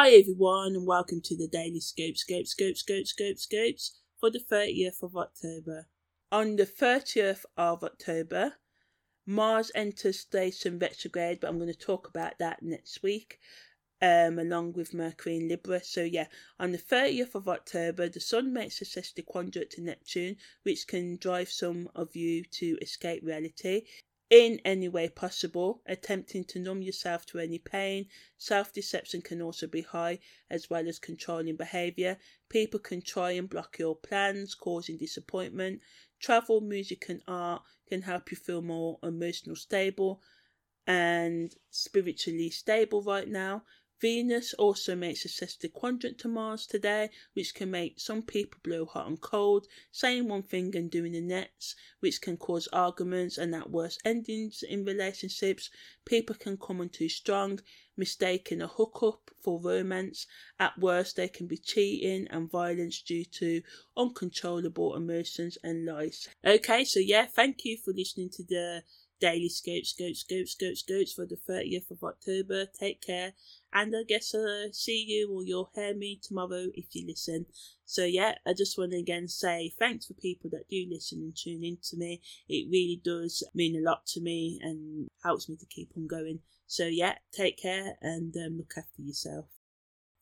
Hi everyone and welcome to the Daily Scope, Scope, Scope, Scope, Scope, Scopes for the 30th of October. On the 30th of October, Mars enters station retrograde, but I'm going to talk about that next week, um, along with Mercury in Libra. So yeah, on the 30th of October, the Sun makes a sesquiquadrant to Neptune, which can drive some of you to escape reality in any way possible, attempting to numb yourself to any pain. Self deception can also be high, as well as controlling behavior. People can try and block your plans, causing disappointment. Travel, music, and art can help you feel more emotional stable and spiritually stable right now. Venus also makes a sesquiquadrant to Mars today, which can make some people blow hot and cold, saying one thing and doing the next, which can cause arguments and at worst endings in relationships. People can come on too strong, mistaking a hookup for romance. At worst, they can be cheating and violence due to uncontrollable emotions and lies. Okay, so yeah, thank you for listening to the Daily Scope, Scope, Scope, Scope, Scopes for the 30th of October. Take care. And I guess I'll uh, see you or you'll hear me tomorrow if you listen. So yeah, I just want to again say thanks for people that do listen and tune in to me. It really does mean a lot to me and helps me to keep on going. So yeah, take care and um, look after yourself.